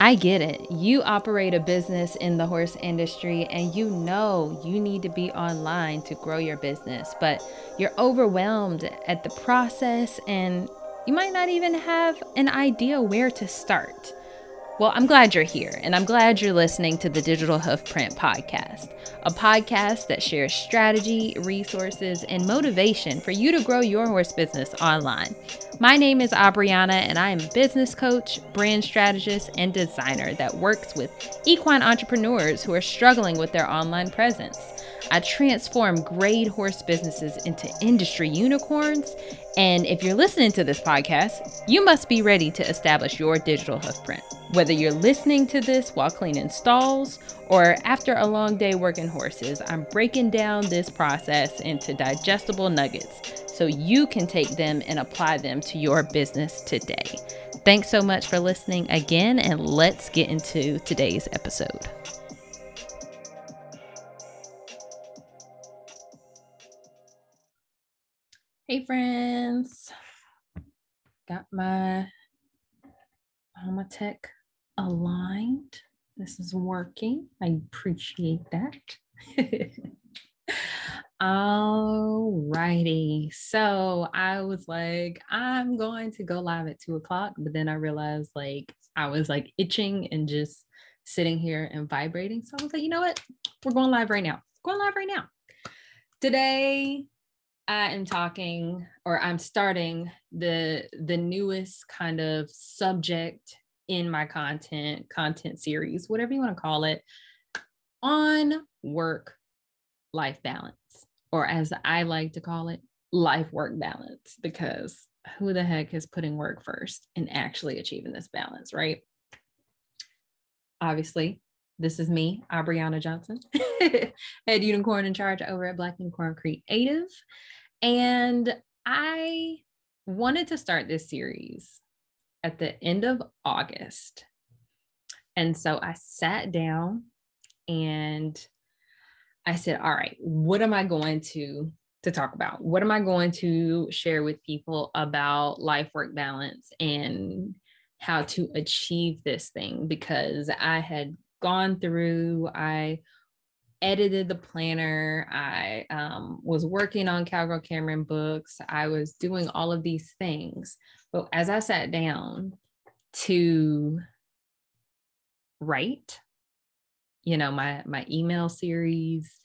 I get it. You operate a business in the horse industry and you know you need to be online to grow your business, but you're overwhelmed at the process and you might not even have an idea where to start. Well, I'm glad you're here, and I'm glad you're listening to the Digital Hoofprint Podcast, a podcast that shares strategy, resources, and motivation for you to grow your horse business online. My name is Abriana, and I am a business coach, brand strategist, and designer that works with equine entrepreneurs who are struggling with their online presence. I transform grade horse businesses into industry unicorns. And if you're listening to this podcast, you must be ready to establish your digital hoofprint. Whether you're listening to this while cleaning stalls or after a long day working horses, I'm breaking down this process into digestible nuggets so you can take them and apply them to your business today. Thanks so much for listening again, and let's get into today's episode. Hey, friends. Got my tech aligned. This is working. I appreciate that. All righty. So I was like, I'm going to go live at two o'clock, but then I realized like I was like itching and just sitting here and vibrating. So I was like, you know what? We're going live right now. Going live right now. Today, I am talking or I'm starting the the newest kind of subject in my content, content series, whatever you want to call it, on work life balance or as I like to call it, life work balance, because who the heck is putting work first and actually achieving this balance, right? Obviously, this is me, Abriana Johnson, head unicorn in charge over at Black Unicorn Creative. And I wanted to start this series at the end of August. And so I sat down and I said, all right, what am I going to to talk about? What am I going to share with people about life work balance and how to achieve this thing because I had gone through I edited the planner. I um, was working on Cowgirl Cameron books. I was doing all of these things. But as I sat down to write you know my my email series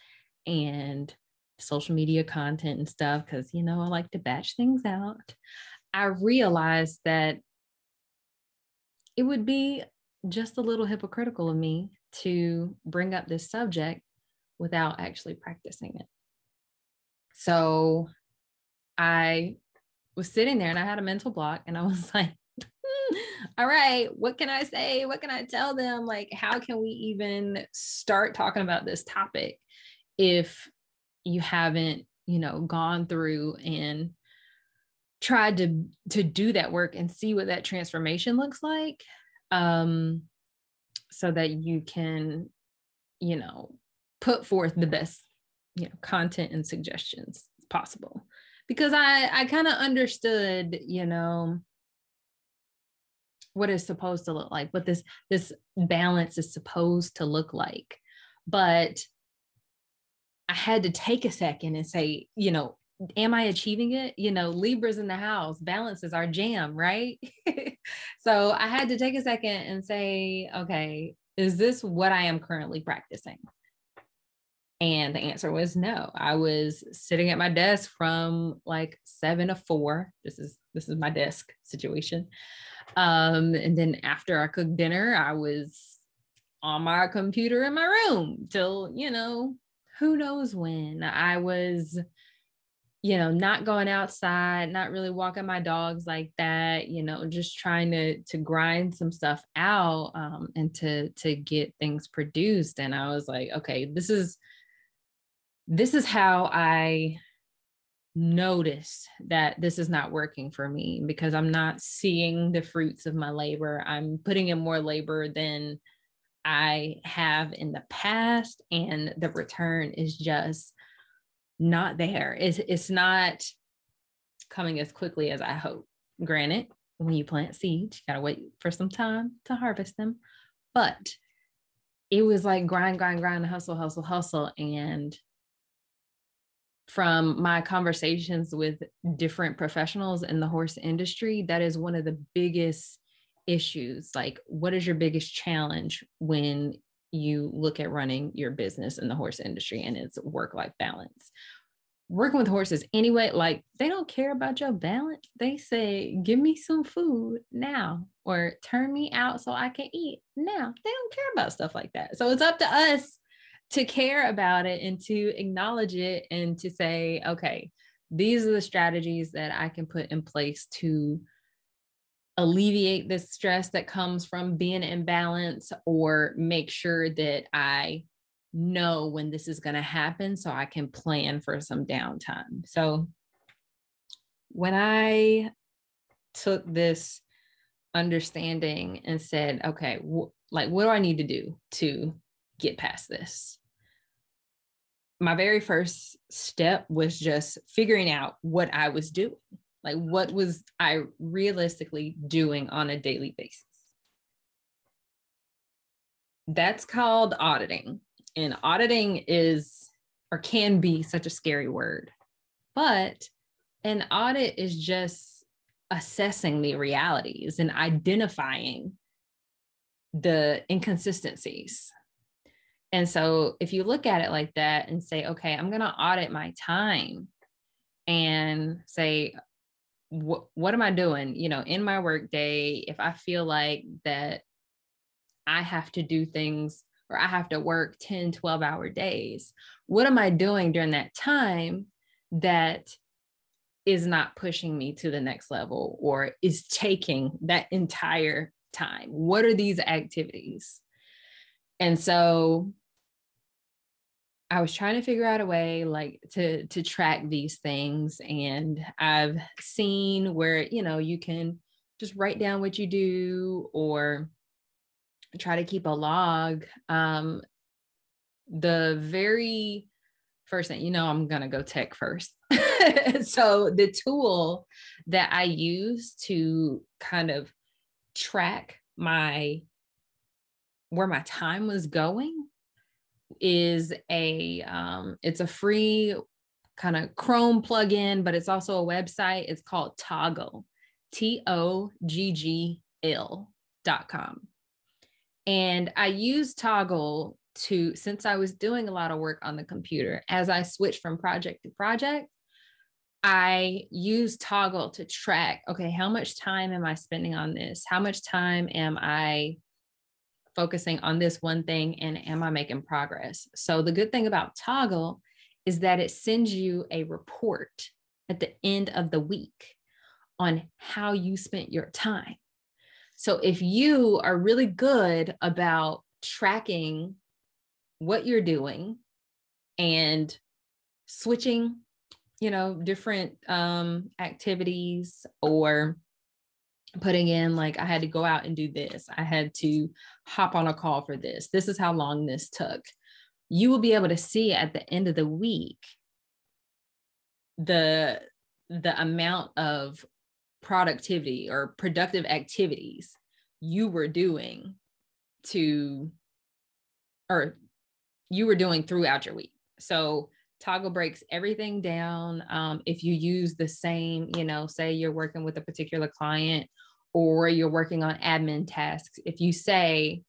and social media content and stuff because you know I like to batch things out. I realized that it would be just a little hypocritical of me to bring up this subject without actually practicing it. So I was sitting there and I had a mental block and I was like, all right, what can I say? What can I tell them? Like, how can we even start talking about this topic if you haven't, you know, gone through and tried to to do that work and see what that transformation looks like um so that you can you know put forth the best you know content and suggestions possible because i i kind of understood you know what is supposed to look like, what this this balance is supposed to look like. But I had to take a second and say, you know, am I achieving it? You know, Libra's in the house, balance is our jam, right? so I had to take a second and say, okay, is this what I am currently practicing? And the answer was no. I was sitting at my desk from like seven to four. This is this is my desk situation. Um, and then after I cooked dinner, I was on my computer in my room till, you know, who knows when. I was, you know, not going outside, not really walking my dogs like that, you know, just trying to to grind some stuff out um, and to to get things produced. And I was like, okay, this is this is how I notice that this is not working for me because I'm not seeing the fruits of my labor. I'm putting in more labor than I have in the past, and the return is just not there. It's, it's not coming as quickly as I hope. Granted, when you plant seeds, you gotta wait for some time to harvest them. But it was like grind, grind, grind, hustle, hustle, hustle. And from my conversations with different professionals in the horse industry, that is one of the biggest issues. Like, what is your biggest challenge when you look at running your business in the horse industry and its work life balance? working with horses anyway, like they don't care about your balance. They say, give me some food now or turn me out so I can eat now. They don't care about stuff like that. So it's up to us to care about it and to acknowledge it and to say, okay, these are the strategies that I can put in place to alleviate the stress that comes from being in balance or make sure that I know when this is going to happen so I can plan for some downtime. So when I took this understanding and said, okay, wh- like what do I need to do to get past this? My very first step was just figuring out what I was doing. Like what was I realistically doing on a daily basis? That's called auditing and auditing is or can be such a scary word but an audit is just assessing the realities and identifying the inconsistencies and so if you look at it like that and say okay i'm going to audit my time and say what what am i doing you know in my workday, if i feel like that i have to do things or I have to work 10, 12 hour days. What am I doing during that time that is not pushing me to the next level or is taking that entire time? What are these activities? And so I was trying to figure out a way like to to track these things and I've seen where you know you can just write down what you do or try to keep a log. Um, the very first thing, you know, I'm going to go tech first. so the tool that I use to kind of track my where my time was going is a um, it's a free kind of Chrome plugin, but it's also a website. It's called Toggl, T O G G L dot com. And I use Toggl to, since I was doing a lot of work on the computer, as I switched from project to project, I use Toggl to track okay, how much time am I spending on this? How much time am I focusing on this one thing? And am I making progress? So, the good thing about Toggl is that it sends you a report at the end of the week on how you spent your time. So if you are really good about tracking what you're doing and switching, you know, different um, activities or putting in like I had to go out and do this. I had to hop on a call for this. This is how long this took. You will be able to see at the end of the week the the amount of productivity or productive activities you were doing to or you were doing throughout your week so Toggl breaks everything down um, if you use the same you know say you're working with a particular client or you're working on admin tasks if you say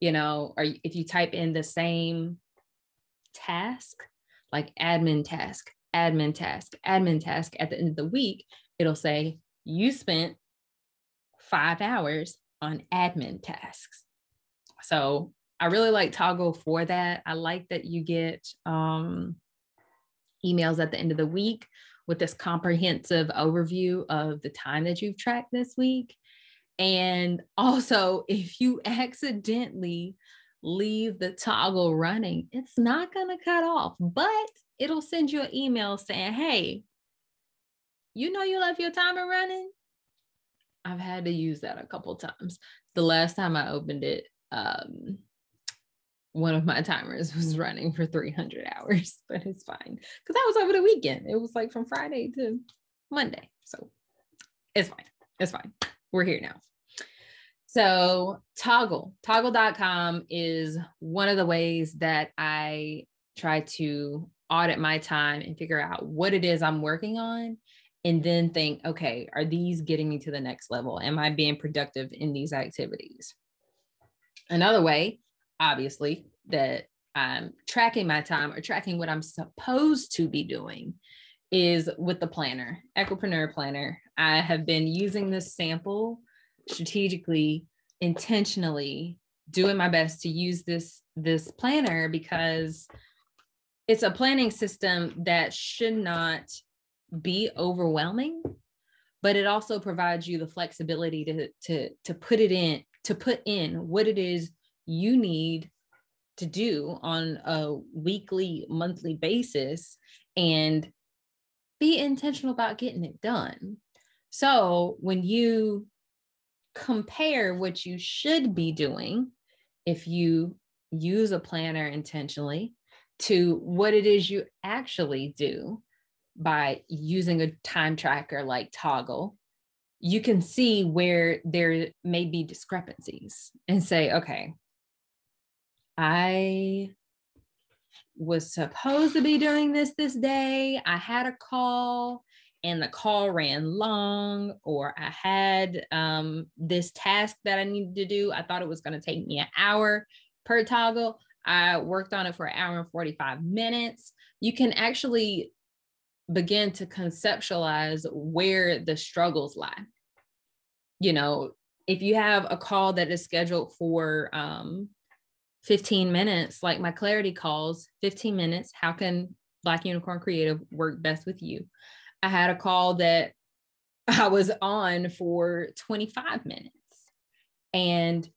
you know or if you type in the same task like admin task admin task admin task at the end of the week it'll say you spent five hours on admin tasks. So I really like Toggl for that. I like that you get um, emails at the end of the week with this comprehensive overview of the time that you've tracked this week. And also, if you accidentally leave the toggle running, it's not going to cut off, but it'll send you an email saying, hey, you know you left your timer running. I've had to use that a couple times. The last time I opened it, um, one of my timers was mm. running for 300 hours, but it's fine because that was over the weekend. It was like from Friday to Monday. So it's fine. It's fine. we're here now. So, Toggl, toggl.com is one of the ways that I try to audit my time and figure out what it is I'm working on and then think, okay, are these getting me to the next level? Am I being productive in these activities? Another way, obviously, that I'm tracking my time or tracking what I'm supposed to be doing is with the planner, Equipreneur Planner. I have been using this sample strategically, intentionally, doing my best to use this this planner because it's a planning system that should not be overwhelming but it also provides you the flexibility to to to put it in to put in what it is you need to do on a weekly monthly basis and be intentional about getting it done. So when you compare what you should be doing if you use a planner intentionally to what it is you actually do by using a time tracker like Toggl, you can see where there may be discrepancies and say, okay, I was supposed to be doing this this day. I had a call and the call ran long, or I had um, this task that I needed to do. I thought it was going to take me an hour per toggl. I worked on it for an hour and 45 minutes. You can actually begin to conceptualize where the struggles lie. You know, if you have a call that is scheduled for um, 15 minutes, like my clarity calls, 15 minutes, how can Black Unicorn Creative work best with you? I had a call that I was on for 25 minutes and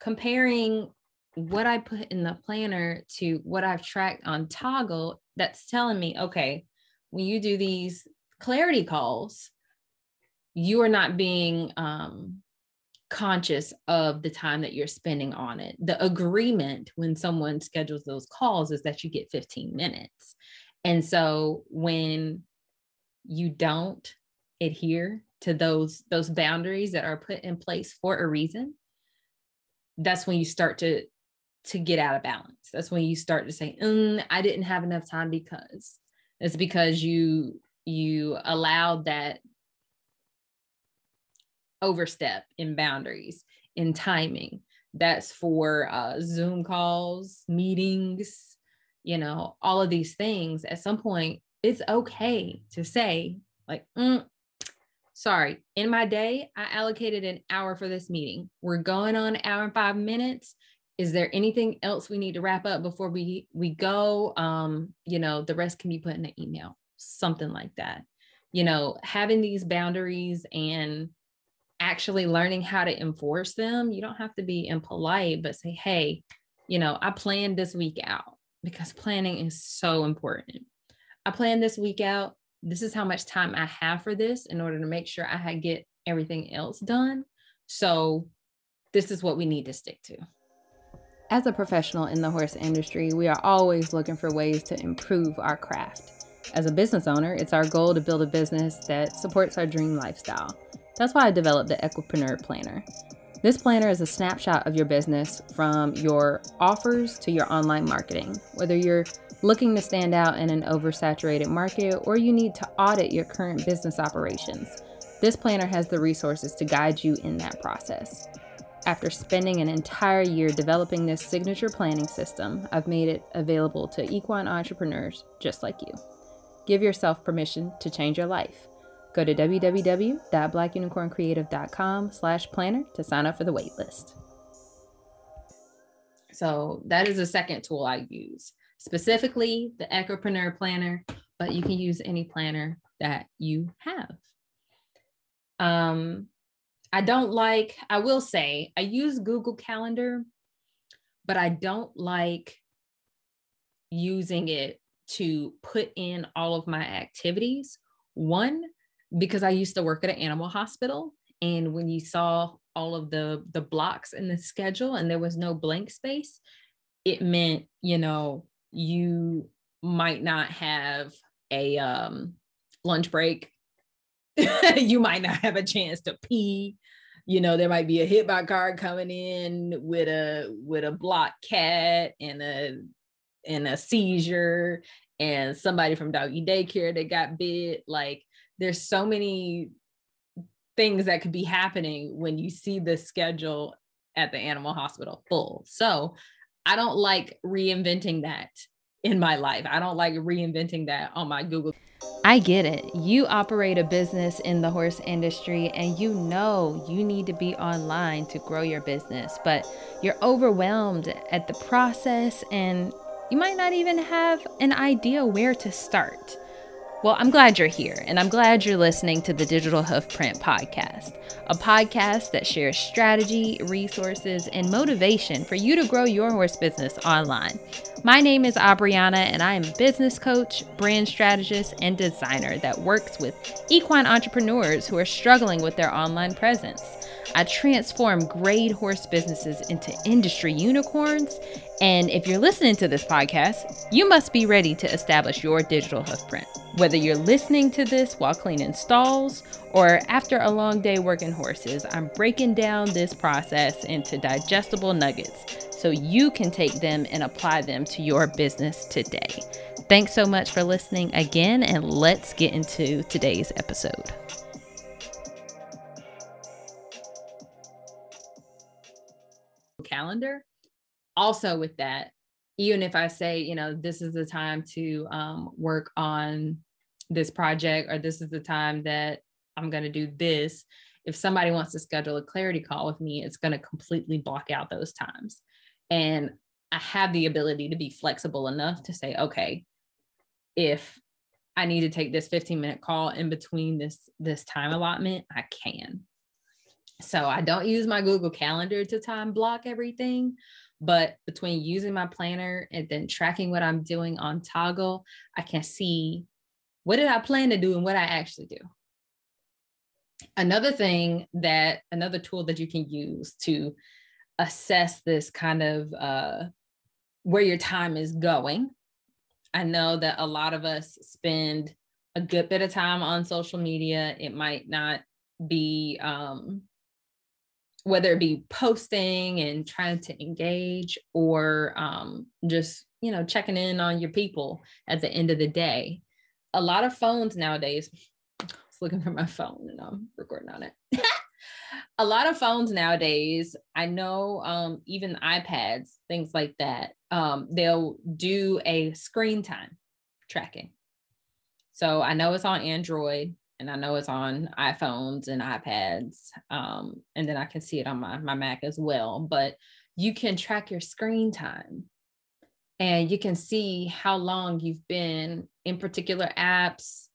comparing what I put in the planner to what I've tracked on Toggl, that's telling me, okay, when you do these clarity calls, you are not being um, conscious of the time that you're spending on it. The agreement when someone schedules those calls is that you get 15 minutes. And so when you don't adhere to those those boundaries that are put in place for a reason, that's when you start to to get out of balance. That's when you start to say, mm, I didn't have enough time because it's because you you allowed that overstep in boundaries in timing. That's for uh, zoom calls meetings you know all of these things. At some point it's okay to say like mm, sorry. In my day i allocated an hour for this meeting. We're going on hour and five minutes. Is there anything else we need to wrap up before we we go? Um you know the rest can be put in an email. Something like that. You know having these boundaries and actually learning how to enforce them you don't have to be impolite but say hey you know i planned this week out because planning is so important i planned this week out this is how much time i have for this in order to make sure i get everything else done so this is what we need to stick to as a professional in the horse industry, we are always looking for ways to improve our craft. As a business owner, it's our goal to build a business that supports our dream lifestyle. That's why I developed the Equipreneur Planner. This planner is a snapshot of your business from your offers to your online marketing. Whether you're looking to stand out in an oversaturated market or you need to audit your current business operations, this planner has the resources to guide you in that process. After spending an entire year developing this signature planning system, I've made it available to equine entrepreneurs just like you. Give yourself permission to change your life. Go to www.blackunicorncreative.com slash planner to sign up for the waitlist. So that is the second tool I use, specifically the Equipreneur Planner, but you can use any planner that you have. Um, I don't like, I will say, I use Google Calendar, but I don't like using it to put in all of my activities. One, because I used to work at an animal hospital. And when you saw all of the the blocks in the schedule and there was no blank space, it meant, you know, you might not have a um, lunch break you might not have a chance to pee you know there might be a hit by car coming in with a with a block cat and a and a seizure and somebody from doggy daycare that got bit like there's so many things that could be happening when you see the schedule at the animal hospital full so i don't like reinventing that in my life i don't like reinventing that on my google I get it. You operate a business in the horse industry and you know you need to be online to grow your business, but you're overwhelmed at the process and you might not even have an idea where to start. Well, I'm glad you're here, and I'm glad you're listening to the Digital Hoofprint podcast, a podcast that shares strategy, resources, and motivation for you to grow your horse business online. My name is Abriana, and I am a business coach, brand strategist, and designer that works with equine entrepreneurs who are struggling with their online presence. I transform great horse businesses into industry unicorns. And if you're listening to this podcast, you must be ready to establish your digital hoofprint. Whether you're listening to this while cleaning stalls or after a long day working horses, I'm breaking down this process into digestible nuggets so you can take them and apply them to your business today. Thanks so much for listening again, and let's get into today's episode. calendar. Also, with that, even if I say, you know, this is the time to um, work on this project, or this is the time that I'm going to do this, if somebody wants to schedule a clarity call with me, it's going to completely block out those times. And I have the ability to be flexible enough to say, okay, if I need to take this 15 minute call in between this this time allotment, I can. So I don't use my Google Calendar to time block everything, but between using my planner and then tracking what I'm doing on Toggl, I can see what did I plan to do and what I actually do. Another thing that another tool that you can use to assess this kind of uh, where your time is going. I know that a lot of us spend a good bit of time on social media. It might not be um, whether it be posting and trying to engage or um, just you know checking in on your people at the end of the day. A lot of phones nowadays I was looking for my phone and i'm recording on it. A lot of phones nowadays i know um, even ipads things like that um, they'll do a screen time tracking. So i know it's on android and I know it's on iPhones and iPads. Um, and then I can see it on my, my Mac as well. But you can track your screen time and you can see how long you've been in particular apps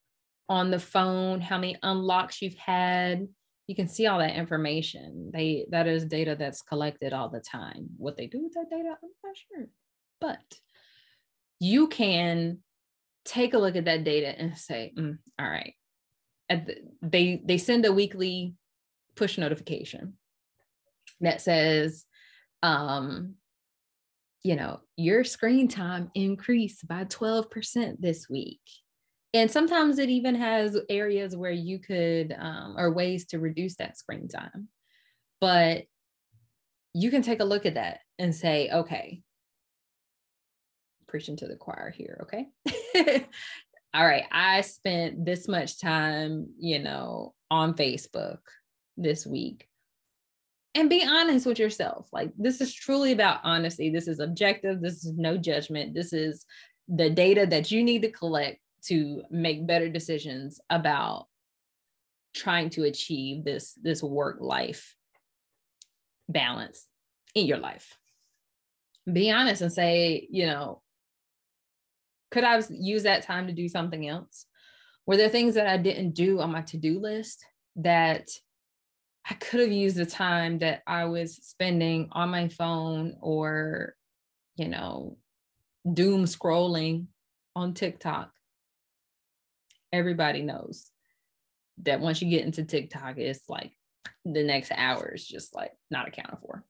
on the phone, how many unlocks you've had. You can see all that information. They that is data that's collected all the time. What they do with that data, I'm not sure. But you can take a look at that data and say, mm, all right, the, they they send a weekly push notification that says um you know your screen time increased by 12% this week. And sometimes it even has areas where you could um, or ways to reduce that screen time. But you can take a look at that and say okay preaching to the choir here okay all right, I spent this much time, you know, on Facebook this week. And be honest with yourself. Like, this is truly about honesty. This is objective. This is no judgment. This is the data that you need to collect to make better decisions about trying to achieve this this work life balance in your life be honest and say you know could I use that time to do something else? Were there things that I didn't do on my to do list that I could have used the time that I was spending on my phone or, you know, doom scrolling on TikTok? Everybody knows that once you get into TikTok, it's like the next hour is just like not accounted for.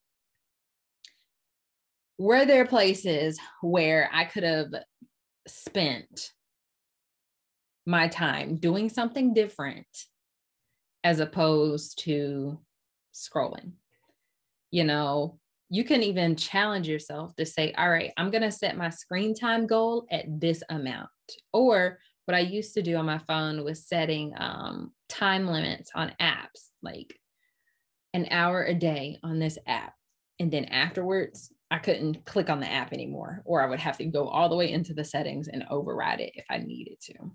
Were there places where I could have spent my time doing something different as opposed to scrolling. You know, you can even challenge yourself to say, all right, I'm going to set my screen time goal at this amount. Or what I used to do on my phone was setting um, time limits on apps, like an hour a day on this app. And then afterwards, I couldn't click on the app anymore, or I would have to go all the way into the settings and override it if I needed to.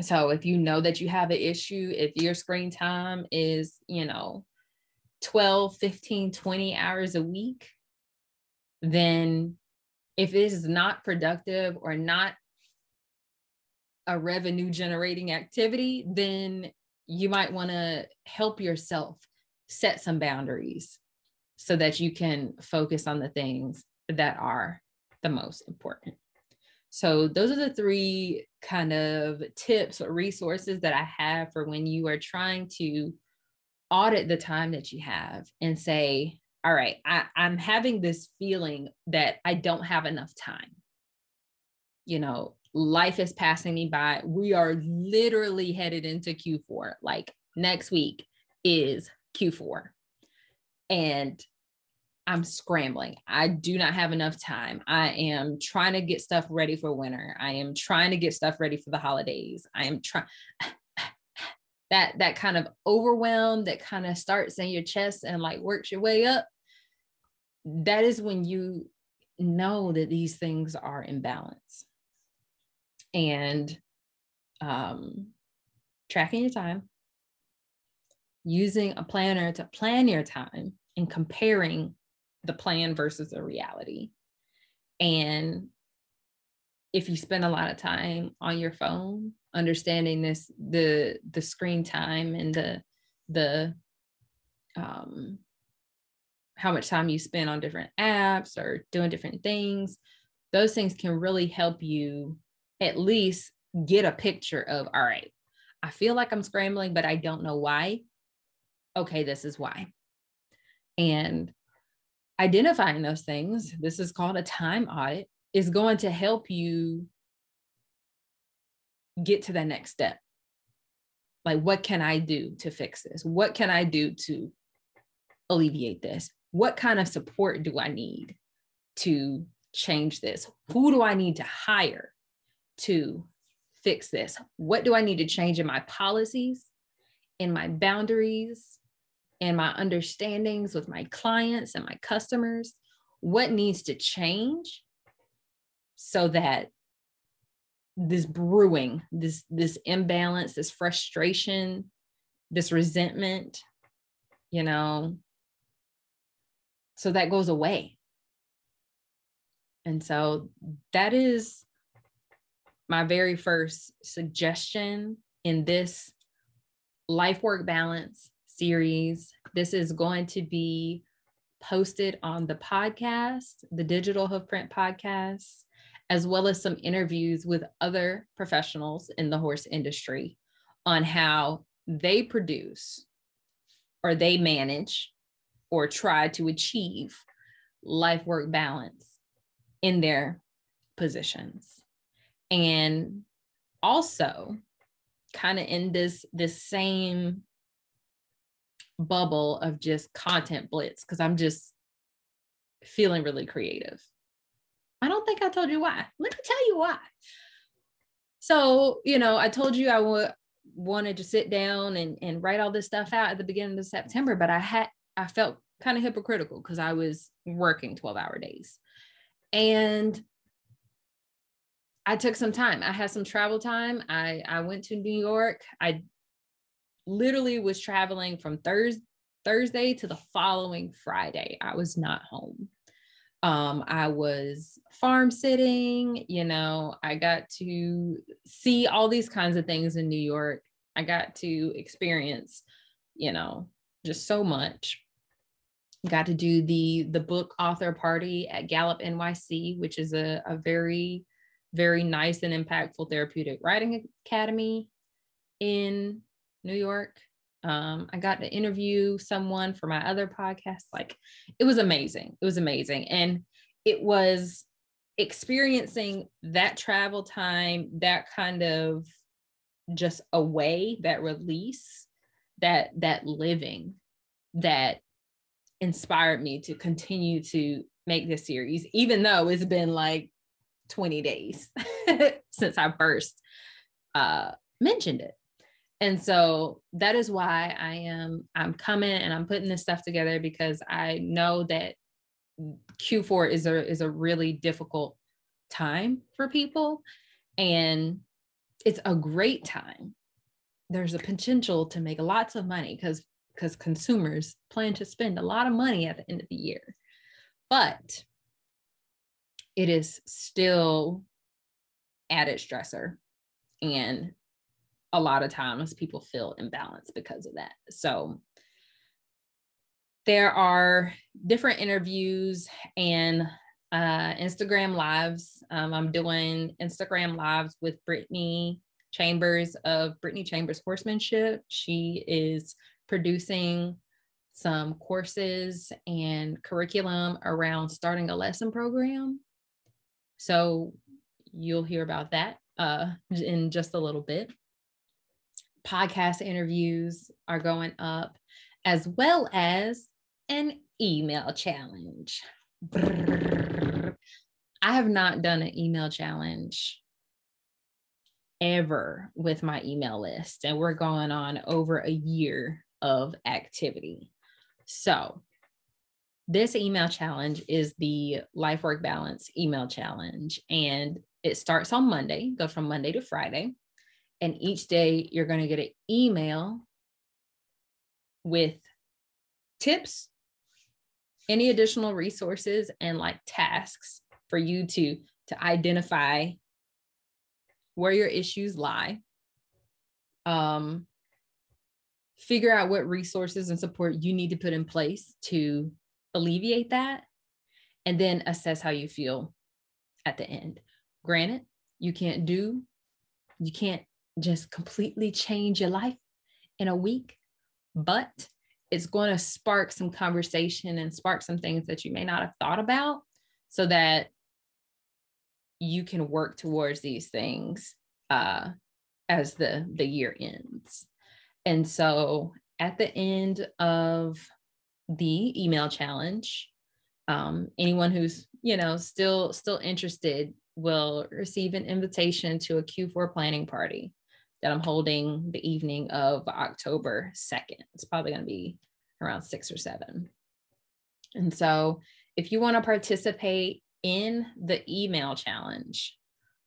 So if you know that you have an issue, if your screen time is, you know, 12, 15, 20 hours a week, then if it is not productive or not a revenue generating activity, then you might want to help yourself set some boundaries so that you can focus on the things that are the most important. So, those are the three kind of tips or resources that I have for when you are trying to audit the time that you have and say, all right, I, I'm having this feeling that I don't have enough time. You know, life is passing me by. We are literally headed into Q4. Like next week is Q4. And I'm scrambling. I do not have enough time. I am trying to get stuff ready for winter. I am trying to get stuff ready for the holidays. I am trying that that kind of overwhelm that kind of starts in your chest and like works your way up that is when you know that these things are in balance and um, tracking your time using a planner to plan your time and comparing the plan versus the reality. And if you spend a lot of time on your phone understanding this the the screen time and the the um how much time you spend on different apps or doing different things those things can really help you at least get a picture of all right i feel like i'm scrambling but i don't know why okay this is why and identifying those things this is called a time audit is going to help you get to the next step. Like, what can I do to fix this? What can I do to alleviate this? What kind of support do I need to change this? Who do I need to hire to fix this? What do I need to change in my policies, in my boundaries, in my understandings with my clients and my customers? What needs to change so that this brewing this this imbalance this frustration this resentment you know so that goes away and so that is my very first suggestion in this life work balance series. This is going to be posted on the podcast the digital hoofprint podcast as well as some interviews with other professionals in the horse industry on how they produce or they manage or try to achieve life work balance in their positions. And also kind of in this this same bubble of just content blitz because i'm just feeling really creative I don't think I told you why. Let me tell you why. So, you know, I told you I w- wanted to sit down and, and write all this stuff out at the beginning of September, but I had, I felt kind of hypocritical because I was working 12 hour days. And I took some time. I had some travel time. I, I went to New York. I literally was traveling from Thursday, Thursday to the following Friday. I was not home um, I was farm sitting, you know, I got to see all these kinds of things in New York. I got to experience, you know, just so much. Got to do the the book author party at Gallop NYC, which is a, a very, very nice and impactful therapeutic writing academy in New York. Um, I got to interview someone for my other podcast. Like it was amazing. It was amazing. And it was experiencing that travel time, that kind of just away, that release, that that living that inspired me to continue to make this series, even though it's been like 20 days since I first uh, mentioned it. And so that is why I am I'm coming and I'm putting this stuff together because I know that Q4 is a is a really difficult time for people and it's a great time. There's a potential to make lots of money because because consumers plan to spend a lot of money at the end of the year. But it is still added stressor and a lot of times people feel imbalanced because of that. So there are different interviews and uh, Instagram lives. Um, I'm doing Instagram lives with Brittany Chambers of Brittany Chambers Horsemanship. She is producing some courses and curriculum around starting a lesson program. So you'll hear about that uh, in just a little bit. Podcast interviews are going up, as well as an email challenge. I have not done an email challenge ever with my email list, and we're going on over a year of activity. So, this email challenge is the Life Work Balance email challenge, and it starts on Monday, goes from Monday to Friday. And each day you're going to get an email with tips any additional resources and like tasks for you to to identify where your issues lie. Um figure out what resources and support you need to put in place to alleviate that and then assess how you feel at the end. Granted you can't do you can't just completely change your life in a week but it's going to spark some conversation and spark some things that you may not have thought about so that you can work towards these things uh, as the the year ends. And so at the end of the email challenge um, anyone who's you know still still interested will receive an invitation to a q4 planning party that I'm holding the evening of October 2nd. It's probably going to be around six or seven. And so if you want to participate in the email challenge,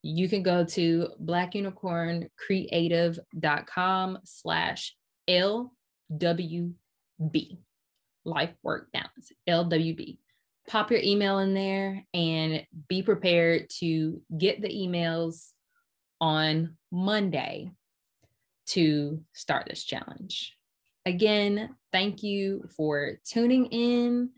you can go to blackunicorncreative.com slash LWB, life work balance, LWB. Pop your email in there and be prepared to get the emails on Monday to start this challenge. Again, thank you for tuning in.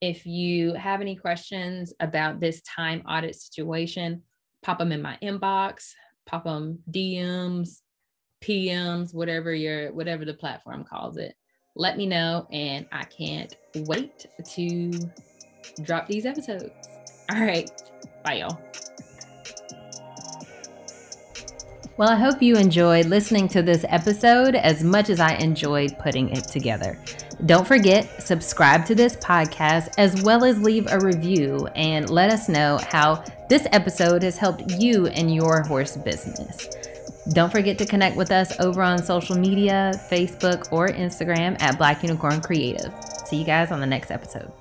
If you have any questions about this time audit situation, pop them in my inbox, pop them DMs, PMs, whatever your whatever the platform calls it. Let me know and I can't wait to drop these episodes. All right. Bye y'all. Well, I hope you enjoyed listening to this episode as much as I enjoyed putting it together. Don't forget, subscribe to this podcast as well as leave a review and let us know how this episode has helped you in your horse business. Don't forget to connect with us over on social media, Facebook, or Instagram at Black Unicorn Creative. See you guys on the next episode.